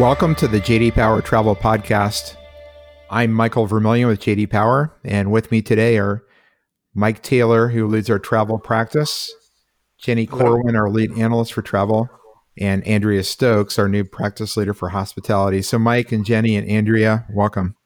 Welcome to the JD Power Travel Podcast. I'm Michael Vermillion with JD Power, and with me today are Mike Taylor, who leads our travel practice, Jenny Corwin, our lead analyst for travel, and Andrea Stokes, our new practice leader for hospitality. So, Mike and Jenny and Andrea, welcome.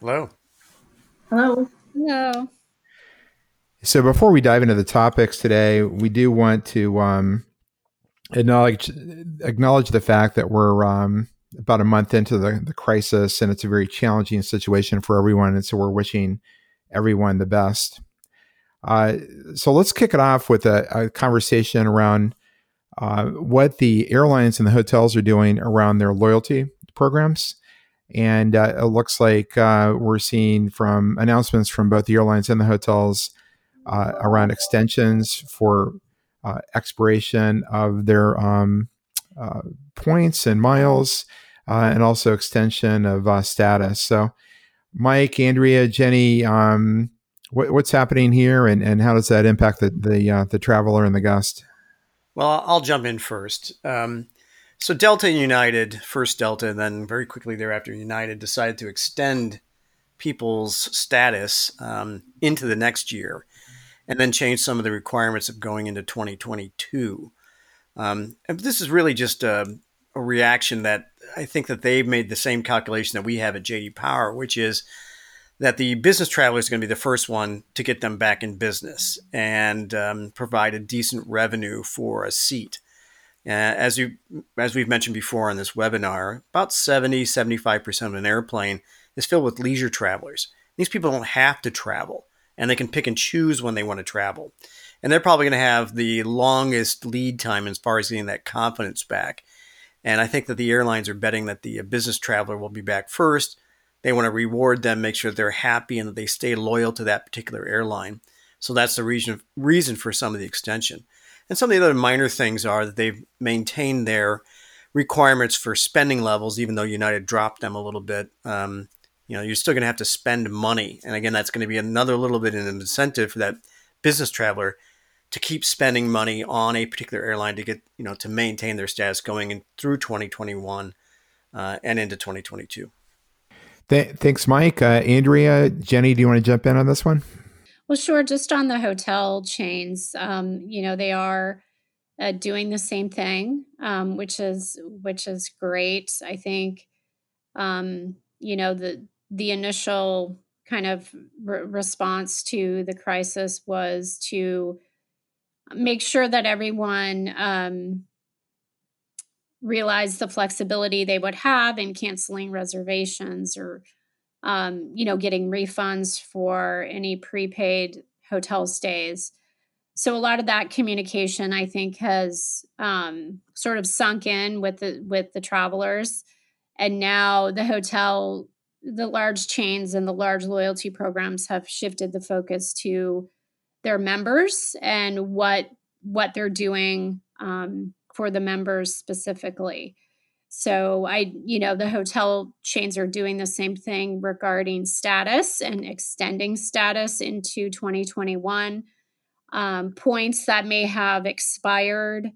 Hello. Hello. Hello. So, before we dive into the topics today, we do want to um, acknowledge acknowledge the fact that we're um, about a month into the, the crisis, and it's a very challenging situation for everyone. And so we're wishing everyone the best. Uh, so let's kick it off with a, a conversation around uh, what the airlines and the hotels are doing around their loyalty programs. And uh, it looks like uh, we're seeing from announcements from both the airlines and the hotels uh, around extensions for uh, expiration of their um, points and miles uh, and also extension of uh, status. So, Mike, Andrea, Jenny, um, what, what's happening here, and, and how does that impact the the, uh, the traveler and the guest? Well, I'll jump in first. Um, so Delta and United, first Delta, and then very quickly thereafter, United decided to extend people's status um, into the next year, and then change some of the requirements of going into 2022. Um, and this is really just a, a reaction that I think that they've made the same calculation that we have at JD Power, which is that the business traveler is going to be the first one to get them back in business and um, provide a decent revenue for a seat. Uh, as you as we've mentioned before on this webinar, about 70 75% of an airplane is filled with leisure travelers. These people don't have to travel and they can pick and choose when they want to travel. And they're probably going to have the longest lead time as far as getting that confidence back. And I think that the airlines are betting that the uh, business traveler will be back first. They want to reward them, make sure they're happy and that they stay loyal to that particular airline. So that's the reason reason for some of the extension. And some of the other minor things are that they've maintained their requirements for spending levels, even though United dropped them a little bit. Um, you know, you're still going to have to spend money, and again, that's going to be another little bit of an incentive for that business traveler to keep spending money on a particular airline to get you know to maintain their status going in through 2021 uh, and into 2022. Th- thanks, Mike. Uh, Andrea, Jenny, do you want to jump in on this one? Well, sure. Just on the hotel chains, um, you know, they are uh, doing the same thing, um, which is which is great. I think, um, you know, the the initial kind of re- response to the crisis was to make sure that everyone um, realized the flexibility they would have in canceling reservations or um, you know getting refunds for any prepaid hotel stays. So a lot of that communication i think has um, sort of sunk in with the with the travelers. And now the hotel the large chains and the large loyalty programs have shifted the focus to their members and what what they're doing um, for the members specifically. So I, you know, the hotel chains are doing the same thing regarding status and extending status into 2021. Um, points that may have expired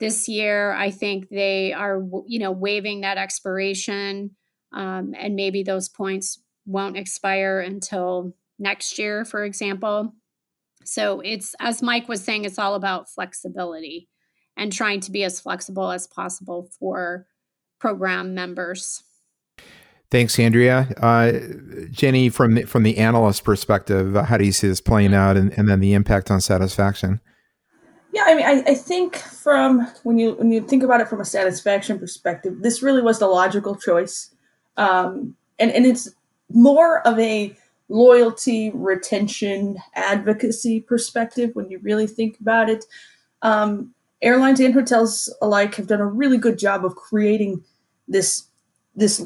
this year, I think they are, you know, waiving that expiration, um, and maybe those points won't expire until next year, for example. So it's, as Mike was saying, it's all about flexibility and trying to be as flexible as possible for program members. Thanks, Andrea. Uh, Jenny, from the, from the analyst perspective, how do you see this playing out, and, and then the impact on satisfaction? Yeah, I mean, I, I think from when you when you think about it from a satisfaction perspective, this really was the logical choice, um, and and it's more of a loyalty, retention, advocacy perspective when you really think about it. Um, airlines and hotels alike have done a really good job of creating this this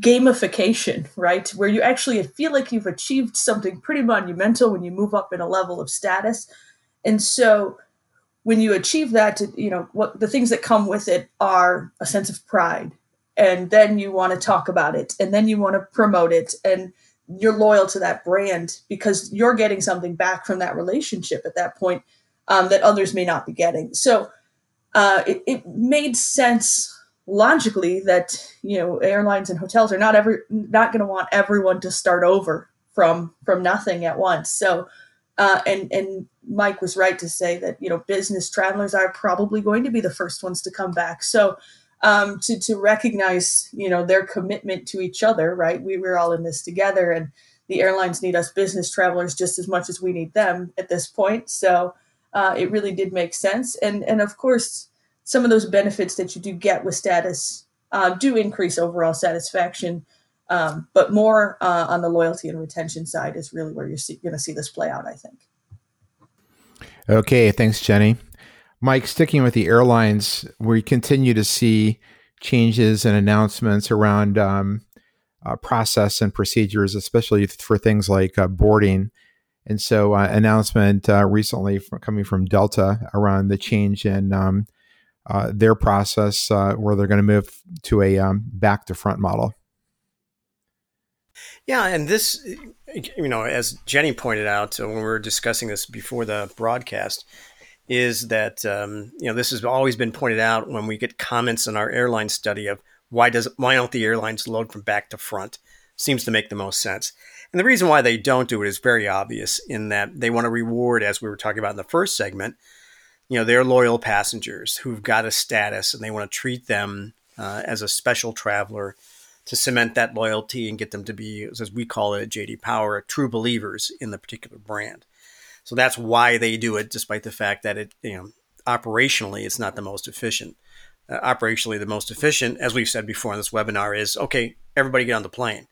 gamification, right? Where you actually feel like you've achieved something pretty monumental when you move up in a level of status. And so when you achieve that, you know, what the things that come with it are a sense of pride. And then you want to talk about it and then you want to promote it and you're loyal to that brand because you're getting something back from that relationship at that point um, that others may not be getting. So uh, it, it, made sense logically that you know airlines and hotels are not ever not going to want everyone to start over from from nothing at once. So, uh, and and Mike was right to say that you know business travelers are probably going to be the first ones to come back. So, um, to to recognize you know their commitment to each other, right? We were all in this together, and the airlines need us business travelers just as much as we need them at this point. So, uh, it really did make sense, and and of course some of those benefits that you do get with status uh, do increase overall satisfaction. Um, but more uh, on the loyalty and retention side is really where you're going to see this play out, I think. Okay, thanks, Jenny. Mike, sticking with the airlines, we continue to see changes and announcements around um, uh, process and procedures, especially for things like uh, boarding. And so, uh, announcement uh, recently from, coming from Delta around the change in um, uh, their process uh, where they're going to move to a um, back to front model. Yeah, and this, you know, as Jenny pointed out when we were discussing this before the broadcast, is that um, you know this has always been pointed out when we get comments in our airline study of why does why don't the airlines load from back to front? Seems to make the most sense. And the reason why they don't do it is very obvious in that they want to reward, as we were talking about in the first segment, you know, their loyal passengers who've got a status and they want to treat them uh, as a special traveler to cement that loyalty and get them to be, as we call it at JD Power, true believers in the particular brand. So that's why they do it, despite the fact that it, you know, operationally, it's not the most efficient. Uh, operationally, the most efficient, as we've said before in this webinar, is okay, everybody get on the plane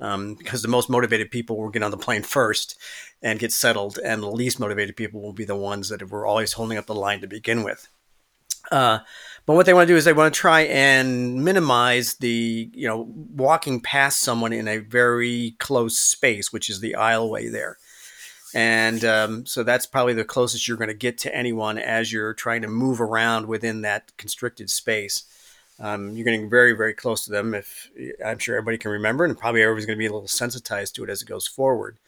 um, because the most motivated people will get on the plane first and get settled, and the least motivated people will be the ones that were always holding up the line to begin with. Uh, but what they want to do is they want to try and minimize the, you know, walking past someone in a very close space, which is the aisleway there. And um, so that's probably the closest you're going to get to anyone as you're trying to move around within that constricted space. Um, you're getting very, very close to them. If I'm sure everybody can remember, and probably everybody's going to be a little sensitized to it as it goes forward.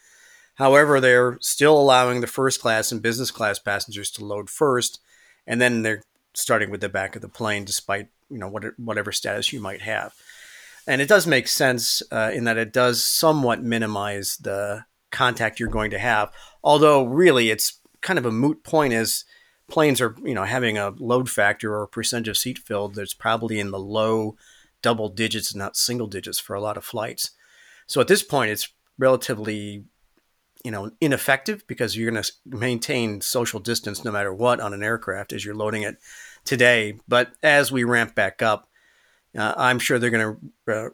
However, they're still allowing the first class and business class passengers to load first, and then they're starting with the back of the plane, despite you know what, whatever status you might have. And it does make sense uh, in that it does somewhat minimize the contact you're going to have. Although really, it's kind of a moot point as planes are you know having a load factor or percentage of seat filled that's probably in the low double digits not single digits for a lot of flights so at this point it's relatively you know ineffective because you're going to maintain social distance no matter what on an aircraft as you're loading it today but as we ramp back up uh, i'm sure they're going to uh,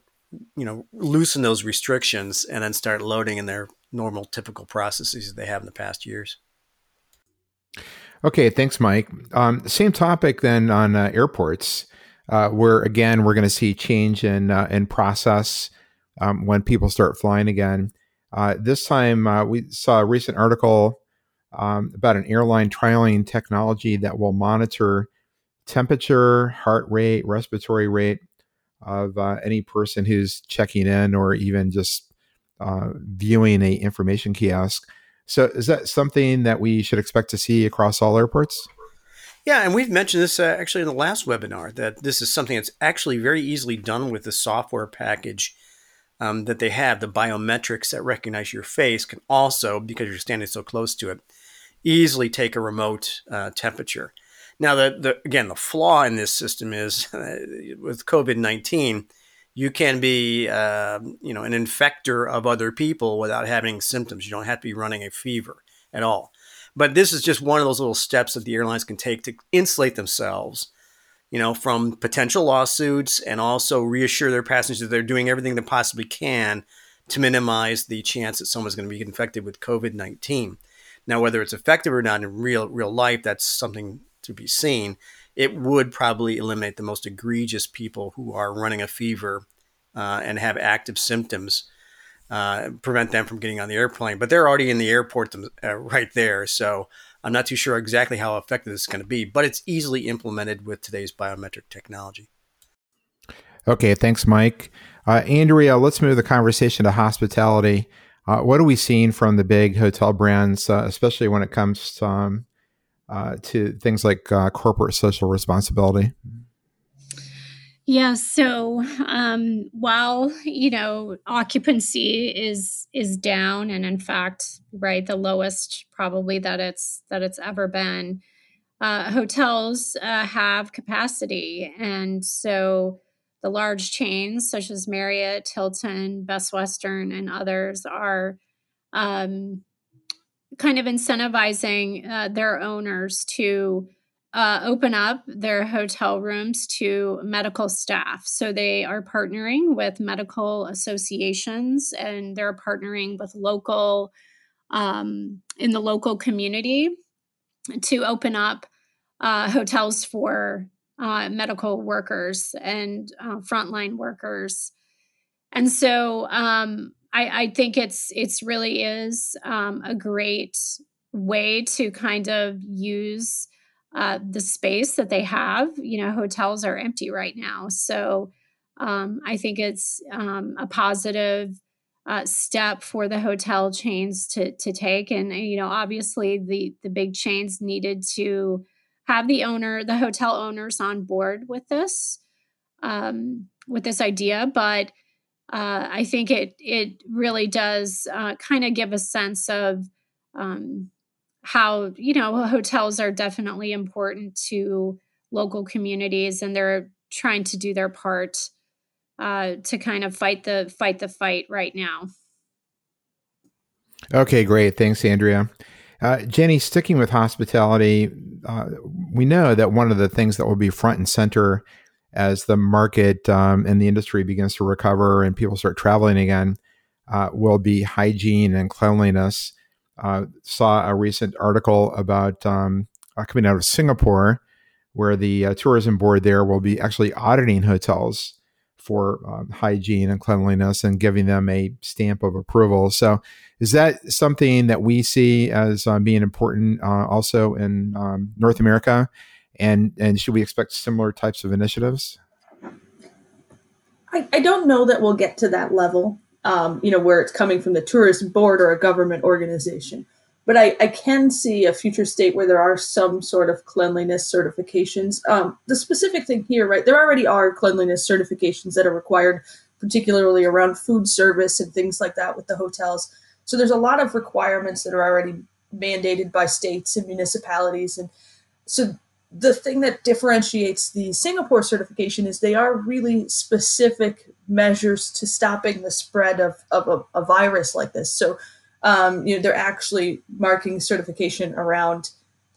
you know loosen those restrictions and then start loading in their normal typical processes that they have in the past years Okay, thanks, Mike. Um, same topic then on uh, airports, uh, where again we're going to see change in uh, in process um, when people start flying again. Uh, this time, uh, we saw a recent article um, about an airline trialing technology that will monitor temperature, heart rate, respiratory rate of uh, any person who's checking in or even just viewing a information kiosk. So is that something that we should expect to see across all airports? Yeah, and we've mentioned this uh, actually in the last webinar that this is something that's actually very easily done with the software package um, that they have. The biometrics that recognize your face can also, because you're standing so close to it, easily take a remote uh, temperature. Now, the, the again, the flaw in this system is uh, with COVID nineteen you can be, uh, you know, an infector of other people without having symptoms. You don't have to be running a fever at all. But this is just one of those little steps that the airlines can take to insulate themselves, you know, from potential lawsuits and also reassure their passengers that they're doing everything they possibly can to minimize the chance that someone's going to be infected with COVID nineteen. Now, whether it's effective or not in real real life, that's something to be seen it would probably eliminate the most egregious people who are running a fever uh, and have active symptoms, uh, prevent them from getting on the airplane. But they're already in the airport them, uh, right there. So I'm not too sure exactly how effective this is going to be, but it's easily implemented with today's biometric technology. Okay, thanks, Mike. Uh, Andrea, let's move the conversation to hospitality. Uh, what are we seeing from the big hotel brands, uh, especially when it comes to, um, uh, to things like uh, corporate social responsibility? Yeah, so um, while you know occupancy is is down, and in fact, right, the lowest probably that it's that it's ever been, uh, hotels uh, have capacity, and so the large chains such as Marriott, Hilton, Best Western, and others are um, kind of incentivizing uh, their owners to uh, open up their hotel rooms to medical staff. So they are partnering with medical associations and they're partnering with local, um, in the local community to open up uh, hotels for uh, medical workers and uh, frontline workers. And so um, I, I, think it's it's really is um, a great way to kind of use uh, the space that they have. You know, hotels are empty right now, so um, I think it's um, a positive uh, step for the hotel chains to to take. And you know, obviously the the big chains needed to have the owner, the hotel owners, on board with this um, with this idea, but. Uh, I think it it really does uh, kind of give a sense of um, how you know hotels are definitely important to local communities and they're trying to do their part uh, to kind of fight the fight the fight right now. Okay great. Thanks andrea. Uh, jenny sticking with hospitality uh, we know that one of the things that will be front and center as the market um, and the industry begins to recover and people start traveling again uh, will be hygiene and cleanliness uh, saw a recent article about um, uh, coming out of Singapore, where the uh, tourism board there will be actually auditing hotels for um, hygiene and cleanliness and giving them a stamp of approval. So, is that something that we see as um, being important uh, also in um, North America? And and should we expect similar types of initiatives? I, I don't know that we'll get to that level um, you know, where it's coming from the tourist board or a government organization. But I, I can see a future state where there are some sort of cleanliness certifications. Um, the specific thing here, right, there already are cleanliness certifications that are required, particularly around food service and things like that with the hotels. So there's a lot of requirements that are already mandated by states and municipalities. And so the thing that differentiates the Singapore certification is they are really specific measures to stopping the spread of, of a, a virus like this. So, um, you know, they're actually marking certification around,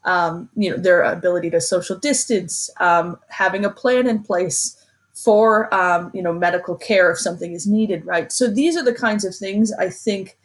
um, you know, their ability to social distance, um, having a plan in place for, um, you know, medical care if something is needed, right? So these are the kinds of things I think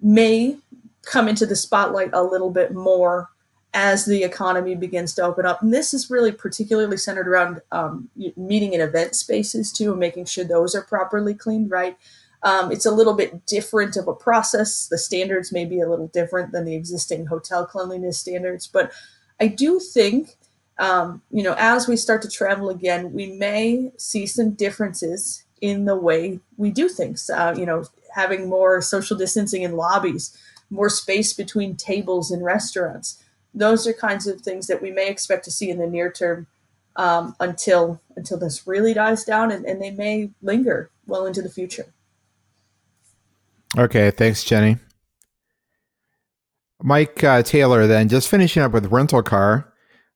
may come into the spotlight a little bit more as the economy begins to open up. And this is really particularly centered around um, meeting and event spaces too, and making sure those are properly cleaned, right? Um, it's a little bit different of a process. The standards may be a little different than the existing hotel cleanliness standards, but I do think, um, you know, as we start to travel again, we may see some differences in the way we do things. Uh, you know, having more social distancing in lobbies, more space between tables in restaurants those are kinds of things that we may expect to see in the near term um, until until this really dies down, and, and they may linger well into the future. Okay, thanks, Jenny. Mike uh, Taylor, then just finishing up with rental car.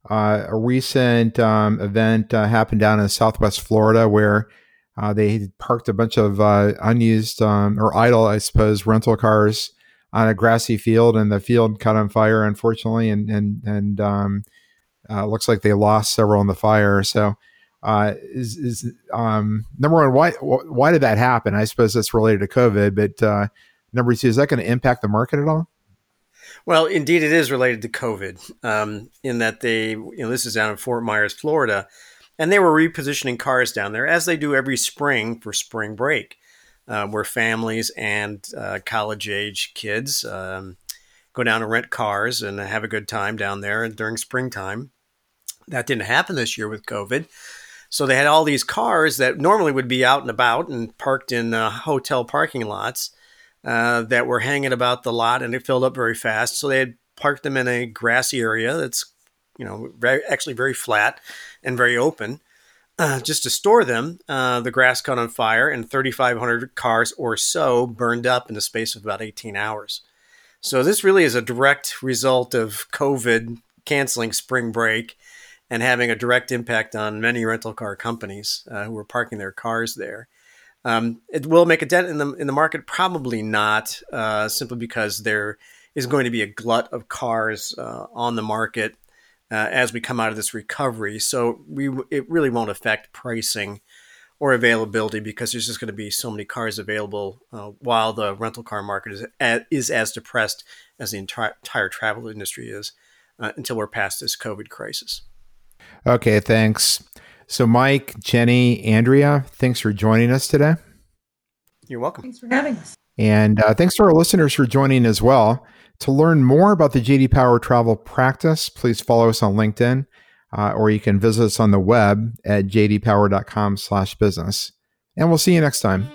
Uh, a recent um, event uh, happened down in Southwest Florida where uh, they parked a bunch of uh, unused um, or idle, I suppose, rental cars on a grassy field, and the field caught on fire, unfortunately, and and and um, uh, looks like they lost several in the fire. So, uh, is is um, number one, why why did that happen? I suppose that's related to COVID, but uh, number two, is that going to impact the market at all? Well, indeed, it is related to COVID, um, in that they, you know, this is down in Fort Myers, Florida, and they were repositioning cars down there as they do every spring for spring break uh, where families and uh, college age kids um, go down and rent cars and have a good time down there during springtime. That didn't happen this year with COVID. So they had all these cars that normally would be out and about and parked in uh, hotel parking lots uh, that were hanging about the lot and it filled up very fast. So they had parked them in a grassy area that's, you know, very, actually very flat and very open. Uh, just to store them, uh, the grass caught on fire and 3,500 cars or so burned up in the space of about 18 hours. So this really is a direct result of COVID canceling spring break and having a direct impact on many rental car companies uh, who were parking their cars there. Um, it will make a dent in the in the market, probably not, uh, simply because there is going to be a glut of cars uh, on the market uh, as we come out of this recovery. So we it really won't affect pricing or availability because there's just going to be so many cars available uh, while the rental car market is as, is as depressed as the entire, entire travel industry is uh, until we're past this COVID crisis. Okay, thanks. So, Mike, Jenny, Andrea, thanks for joining us today. You're welcome. Thanks for having us. And uh, thanks to our listeners for joining as well. To learn more about the JD Power travel practice, please follow us on LinkedIn, uh, or you can visit us on the web at jdpower.com/business. And we'll see you next time.